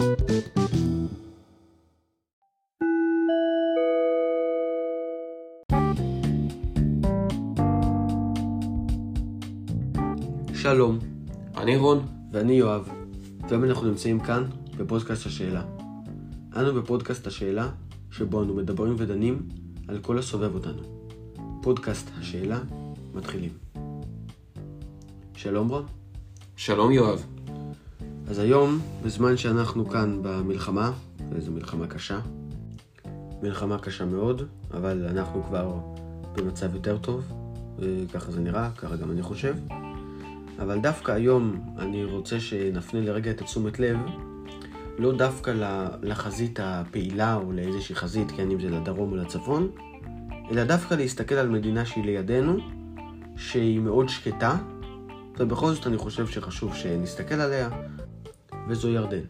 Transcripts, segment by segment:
שלום, אני רון. ואני יואב, והיום אנחנו נמצאים כאן בפודקאסט השאלה. אנו בפודקאסט השאלה, שבו אנו מדברים ודנים על כל הסובב אותנו. פודקאסט השאלה, מתחילים. שלום רון. שלום יואב. אז היום, בזמן שאנחנו כאן במלחמה, וזו מלחמה קשה, מלחמה קשה מאוד, אבל אנחנו כבר במצב יותר טוב, וככה זה נראה, ככה גם אני חושב. אבל דווקא היום אני רוצה שנפנה לרגע את התשומת לב, לא דווקא לחזית הפעילה או לאיזושהי חזית, כן, אם זה לדרום או לצפון, אלא דווקא להסתכל על מדינה שהיא לידינו, שהיא מאוד שקטה, ובכל זאת אני חושב שחשוב שנסתכל עליה, וזו ירדן.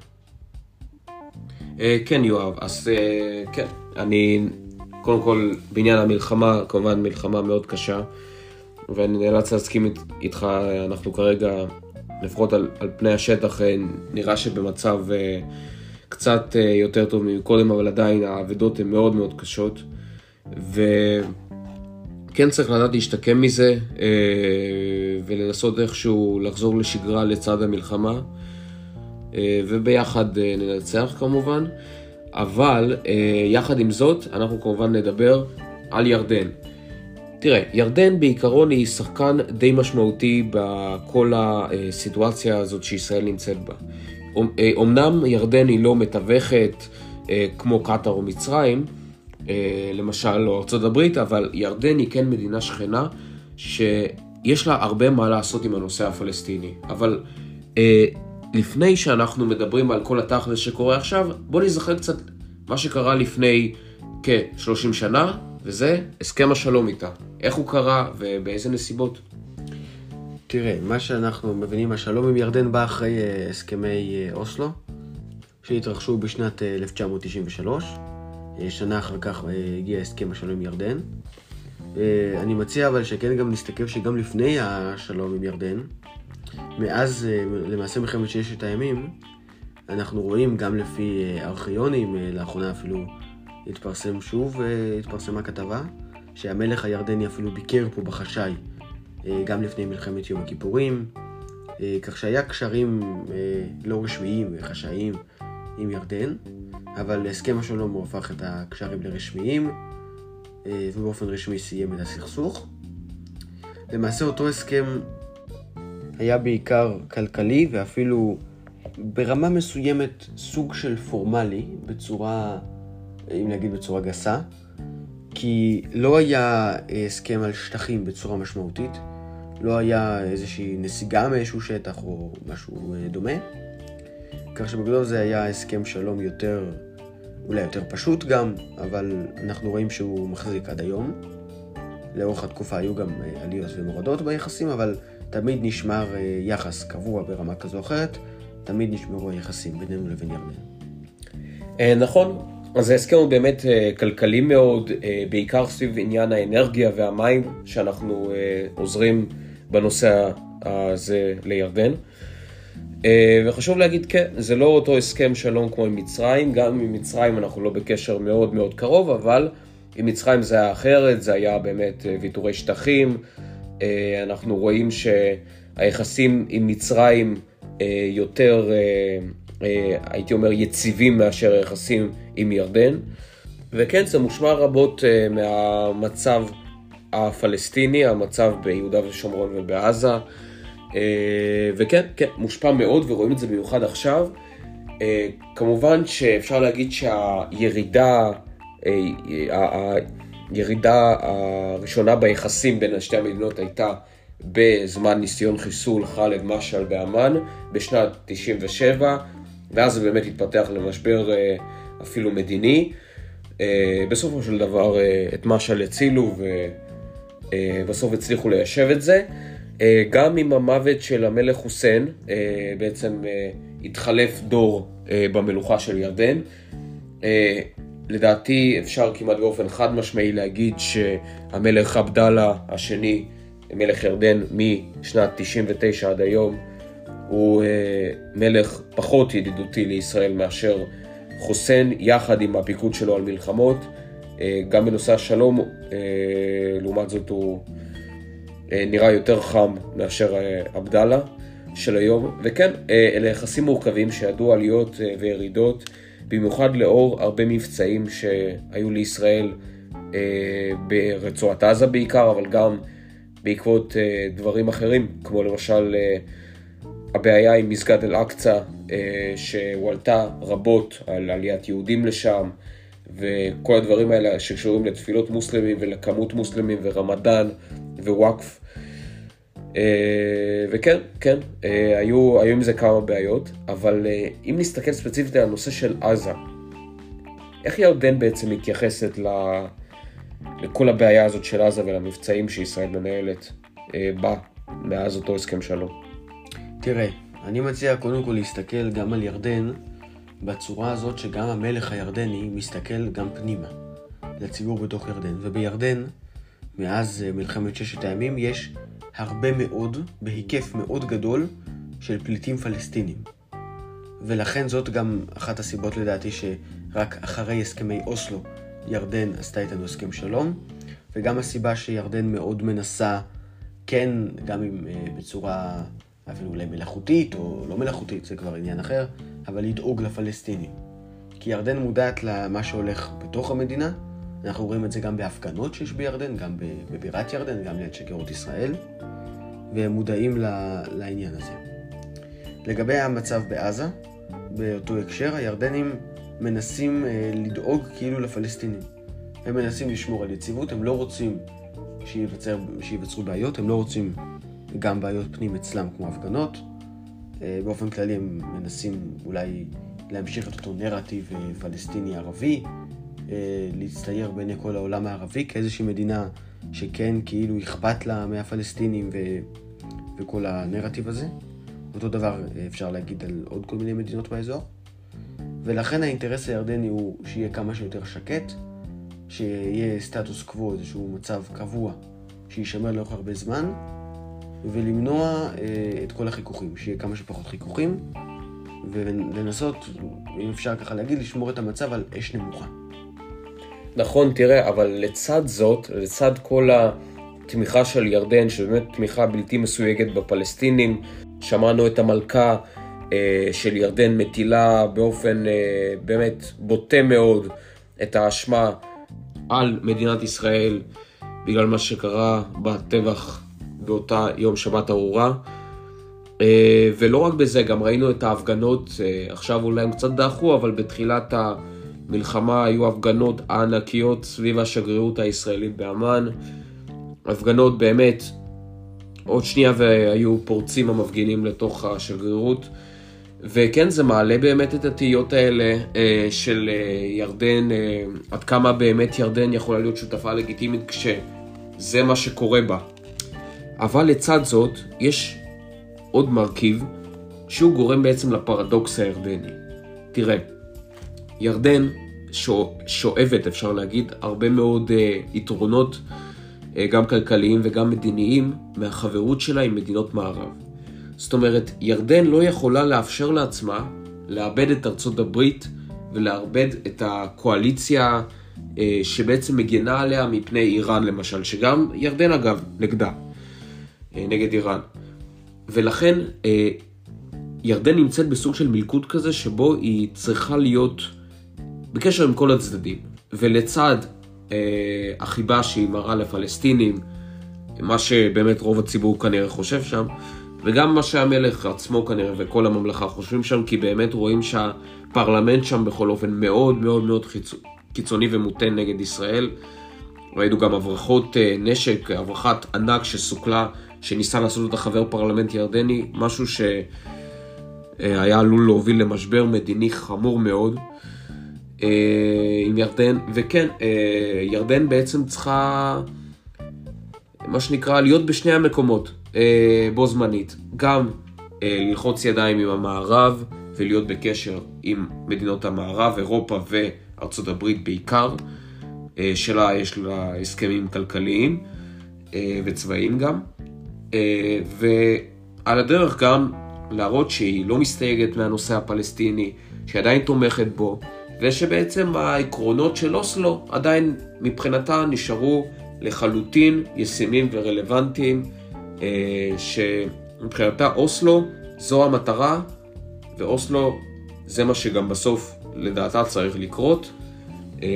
אה, כן יואב, אז אה, כן, אני קודם כל בעניין המלחמה, כמובן מלחמה מאוד קשה. ואני נאלץ להסכים איתך, אנחנו כרגע, לפחות על, על פני השטח, אה, נראה שבמצב קצת יותר טוב מקודם, אבל עדיין האבדות הן מאוד מאוד קשות. וכן צריך לדעת להשתקם מזה ולנסות איכשהו לחזור לשגרה לצד המלחמה, וביחד ננצח כמובן. אבל יחד עם זאת, אנחנו כמובן נדבר על ירדן. תראה, ירדן בעיקרון היא שחקן די משמעותי בכל הסיטואציה הזאת שישראל נמצאת בה. אמנם ירדן היא לא מתווכת אה, כמו קטאר או מצרים, אה, למשל, או הברית, אבל ירדן היא כן מדינה שכנה שיש לה הרבה מה לעשות עם הנושא הפלסטיני. אבל אה, לפני שאנחנו מדברים על כל התכלס שקורה עכשיו, בוא נזכר קצת מה שקרה לפני כ-30 שנה, וזה הסכם השלום איתה. איך הוא קרה ובאיזה נסיבות? תראה, מה שאנחנו מבינים, השלום עם ירדן בא אחרי uh, הסכמי uh, אוסלו, שהתרחשו בשנת uh, 1993. Uh, שנה אחר כך הגיע הסכם השלום עם ירדן. אני מציע אבל שכן גם נסתכל שגם לפני השלום עם ירדן, מאז uh, למעשה מלחמת ששת הימים, אנחנו רואים גם לפי uh, ארכיונים, uh, לאחרונה אפילו התפרסם שוב, אה, התפרסמה כתבה, שהמלך הירדני אפילו ביקר פה בחשאי אה, גם לפני מלחמת יום הכיפורים, אה, כך שהיה קשרים לא רשמיים וחשאיים עם ירדן, אבל הסכם השלום הוא הפך את הקשרים לרשמיים, ובאופן רשמי סיים את הסכסוך. למעשה אותו הסכם היה בעיקר כלכלי ואפילו ברמה מסוימת סוג של פורמלי, בצורה אם להגיד בצורה גסה, כי לא היה אה, הסכם על שטחים בצורה משמעותית, לא היה איזושהי נסיגה מאיזשהו שטח או משהו אה, דומה, כך שבגדול זה היה הסכם שלום יותר, אולי יותר פשוט גם, אבל אנחנו רואים שהוא מחזיק עד היום. לאורך התקופה היו גם אה, עליות ומורדות ביחסים, אבל תמיד נשמר יחס קבוע ברמה כזו או אחרת, תמיד נשמרו היחסים בינינו לבין ירדן. נכון, אז ההסכם הוא באמת uh, כלכלי מאוד, בעיקר סביב עניין האנרגיה והמים, שאנחנו עוזרים בנושא הזה לירדן. וחשוב להגיד, כן, זה לא אותו הסכם שלום כמו עם מצרים, גם עם מצרים אנחנו לא בקשר מאוד מאוד קרוב, אבל עם מצרים זה היה אחרת, זה היה באמת ויתורי שטחים. Uh, אנחנו רואים שהיחסים עם מצרים uh, יותר... אה, הייתי אומר, יציבים מאשר היחסים עם ירדן. וכן, זה מושמע רבות אה, מהמצב הפלסטיני, המצב ביהודה ושומרון ובעזה. אה, וכן, כן, מושפע מאוד ורואים את זה במיוחד עכשיו. כמובן שאפשר להגיד שהירידה, הירידה הראשונה ביחסים בין שתי המדינות הייתה בזמן ניסיון חיסול ח'אלד משעל באמ"ן בשנת 97, ואז זה באמת התפתח למשבר אה, אפילו מדיני. אה, בסופו של דבר אה, את משל הצילו ובסוף הצליחו ליישב את זה. גם עם המוות של המלך חוסיין, בעצם התחלף דור במלוכה של ירדן. לדעתי אפשר כמעט באופן חד משמעי להגיד שהמלך עבדאללה השני, מלך ירדן משנת 99 עד היום, הוא אה, מלך פחות ידידותי לישראל מאשר חוסיין, יחד עם הפיקוד שלו על מלחמות. אה, גם בנושא השלום, אה, לעומת זאת הוא אה, נראה יותר חם מאשר עבדאללה של היום. וכן, אלה יחסים מורכבים שידעו עליות וירידות, במיוחד לאור הרבה מבצעים שהיו לישראל אה, ברצועת עזה בעיקר, אבל גם בעקבות אה, דברים אחרים, כמו למשל אה, הבעיה עם מסגד אל-אקצא, שהועלתה רבות על עליית יהודים לשם, וכל הדברים האלה שקשורים לתפילות מוסלמים ולכמות מוסלמים ורמדאן ווואקף. וכן, כן, היו, היו עם זה כמה בעיות, אבל אם נסתכל ספציפית על הנושא של עזה, איך ירדן בעצם מתייחסת ל... לכל הבעיה הזאת של עזה ולמבצעים שישראל מנהלת אה, בה מאז אותו הסכם שלום. תראה, אני מציע קודם כל להסתכל גם על ירדן בצורה הזאת שגם המלך הירדני מסתכל גם פנימה לציבור בתוך ירדן. ובירדן, מאז אה, מלחמת ששת הימים, יש הרבה מאוד, בהיקף מאוד גדול, של פליטים פלסטינים. ולכן זאת גם אחת הסיבות לדעתי שרק אחרי הסכמי אוסלו ירדן עשתה איתנו הסכם שלום, וגם הסיבה שירדן מאוד מנסה, כן, גם אם uh, בצורה אפילו אולי מלאכותית או לא מלאכותית, זה כבר עניין אחר, אבל לדאוג לפלסטינים. כי ירדן מודעת למה שהולך בתוך המדינה, אנחנו רואים את זה גם בהפגנות שיש בירדן, גם בבירת ירדן, גם ליד שגרירות ישראל, והם מודעים לעניין הזה. לגבי המצב בעזה, באותו הקשר, הירדנים מנסים אה, לדאוג כאילו לפלסטינים. הם מנסים לשמור על יציבות, הם לא רוצים שייווצר, שייווצרו בעיות, הם לא רוצים גם בעיות פנים אצלם כמו הפגנות. אה, באופן כללי הם מנסים אולי להמשיך את אותו נרטיב אה, פלסטיני-ערבי, להצטייר בעיני כל העולם הערבי כאיזושהי מדינה שכן כאילו אכפת לה מהפלסטינים ו... וכל הנרטיב הזה. אותו דבר אה, אפשר להגיד על עוד כל מיני מדינות באזור. ולכן האינטרס הירדני הוא שיהיה כמה שיותר שקט, שיהיה סטטוס קוו, איזשהו מצב קבוע, שיישמר לאורך הרבה זמן, ולמנוע אה, את כל החיכוכים, שיהיה כמה שפחות חיכוכים, ולנסות, אם אפשר ככה להגיד, לשמור את המצב על אש נמוכה. נכון, תראה, אבל לצד זאת, לצד כל התמיכה של ירדן, שבאמת תמיכה בלתי מסויגת בפלסטינים, שמענו את המלכה אה, של ירדן מטילה באופן אה, באמת בוטה מאוד את האשמה על מדינת ישראל בגלל מה שקרה בטבח באותה יום שבת ארורה. אה, ולא רק בזה, גם ראינו את ההפגנות, עכשיו אולי הם קצת דעכו, אבל בתחילת המלחמה היו הפגנות ענקיות סביב השגרירות הישראלית באמ"ן. הפגנות באמת, עוד שנייה והיו פורצים המפגינים לתוך השגרירות. וכן, זה מעלה באמת את התהיות האלה אה, של אה, ירדן, אה, עד כמה באמת ירדן יכולה להיות שותפה לגיטימית כשזה מה שקורה בה. אבל לצד זאת, יש עוד מרכיב שהוא גורם בעצם לפרדוקס הירדני. תראה, ירדן שואבת, אפשר להגיד, הרבה מאוד אה, יתרונות, אה, גם כלכליים וגם מדיניים, מהחברות שלה עם מדינות מערב. זאת אומרת, ירדן לא יכולה לאפשר לעצמה לאבד את ארצות הברית ולאבד את הקואליציה אה, שבעצם מגנה עליה מפני איראן למשל, שגם ירדן אגב נגדה, אה, נגד איראן. ולכן אה, ירדן נמצאת בסוג של מלכוד כזה שבו היא צריכה להיות בקשר עם כל הצדדים. ולצד אה, החיבה שהיא מראה לפלסטינים, מה שבאמת רוב הציבור כנראה חושב שם, וגם מה שהמלך עצמו כנראה וכל הממלכה חושבים שם, כי באמת רואים שהפרלמנט שם בכל אופן מאוד מאוד מאוד קיצוני ומוטה נגד ישראל. ראינו גם הברחות אה, נשק, הברחת ענק שסוכלה, שניסה לעשות אותה חבר פרלמנט ירדני, משהו שהיה עלול להוביל למשבר מדיני חמור מאוד אה, עם ירדן, וכן, אה, ירדן בעצם צריכה, מה שנקרא, להיות בשני המקומות. אה, בו זמנית, גם אה, ללחוץ ידיים עם המערב ולהיות בקשר עם מדינות המערב, אירופה וארצות הברית בעיקר, אה, שלה יש לה הסכמים כלכליים אה, וצבאיים גם, אה, ועל הדרך גם להראות שהיא לא מסתייגת מהנושא הפלסטיני, שהיא עדיין תומכת בו, ושבעצם העקרונות של אוסלו עדיין מבחינתה נשארו לחלוטין ישימים ורלוונטיים, אה, שמבחינתה אוסלו זו המטרה, ואוסלו זה מה שגם בסוף לדעתה צריך לקרות. אה,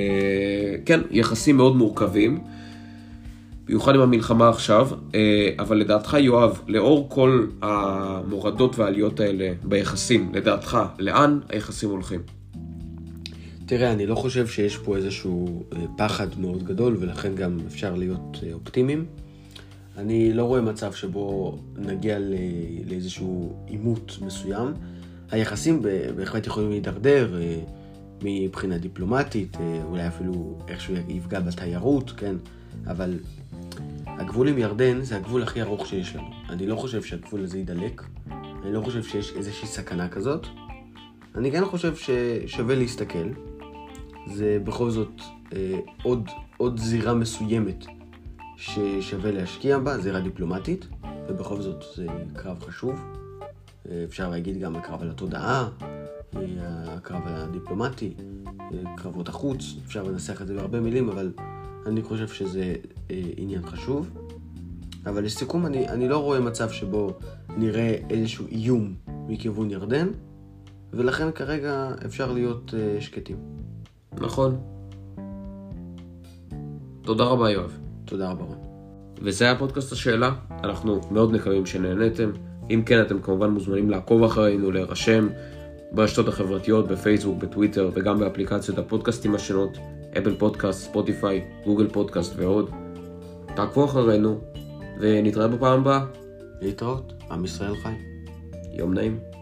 כן, יחסים מאוד מורכבים, במיוחד עם המלחמה עכשיו, אה, אבל לדעתך יואב, לאור כל המורדות והעליות האלה ביחסים, לדעתך, לאן היחסים הולכים? תראה, אני לא חושב שיש פה איזשהו אה, פחד מאוד גדול, ולכן גם אפשר להיות אופטימיים. אני לא רואה מצב שבו נגיע לאיזשהו עימות מסוים. היחסים בהחלט יכולים להידרדר. מבחינה דיפלומטית, אה, אולי אפילו איכשהו יפגע בתיירות, כן? אבל הגבול עם ירדן זה הגבול הכי ארוך שיש לנו. אני לא חושב שהגבול הזה יידלק, אני לא חושב שיש איזושהי סכנה כזאת. אני כן חושב ששווה להסתכל. זה בכל זאת אה, עוד, עוד זירה מסוימת ששווה להשקיע בה, זירה דיפלומטית, ובכל זאת זה קרב חשוב. אה, אפשר להגיד גם הקרב על התודעה, הקרב הדיפלומטי, קרבות החוץ, אפשר לנסח את זה בהרבה מילים, אבל אני חושב שזה אה, עניין חשוב. אבל לסיכום, אני, אני לא רואה מצב שבו נראה איזשהו איום מכיוון ירדן, ולכן כרגע אפשר להיות אה, שקטים. נכון. תודה רבה, יואב. תודה רבה. וזה היה פודקאסט השאלה, אנחנו מאוד מקווים שנהניתם. אם כן, אתם כמובן מוזמנים לעקוב אחרינו, להירשם. ברשתות החברתיות, בפייסבוק, בטוויטר וגם באפליקציות הפודקאסטים השונות, אפל פודקאסט, ספוטיפיי, גוגל פודקאסט ועוד. תעקבו אחרינו ונתראה בפעם הבאה. להתראות, עם ישראל חי. יום נעים.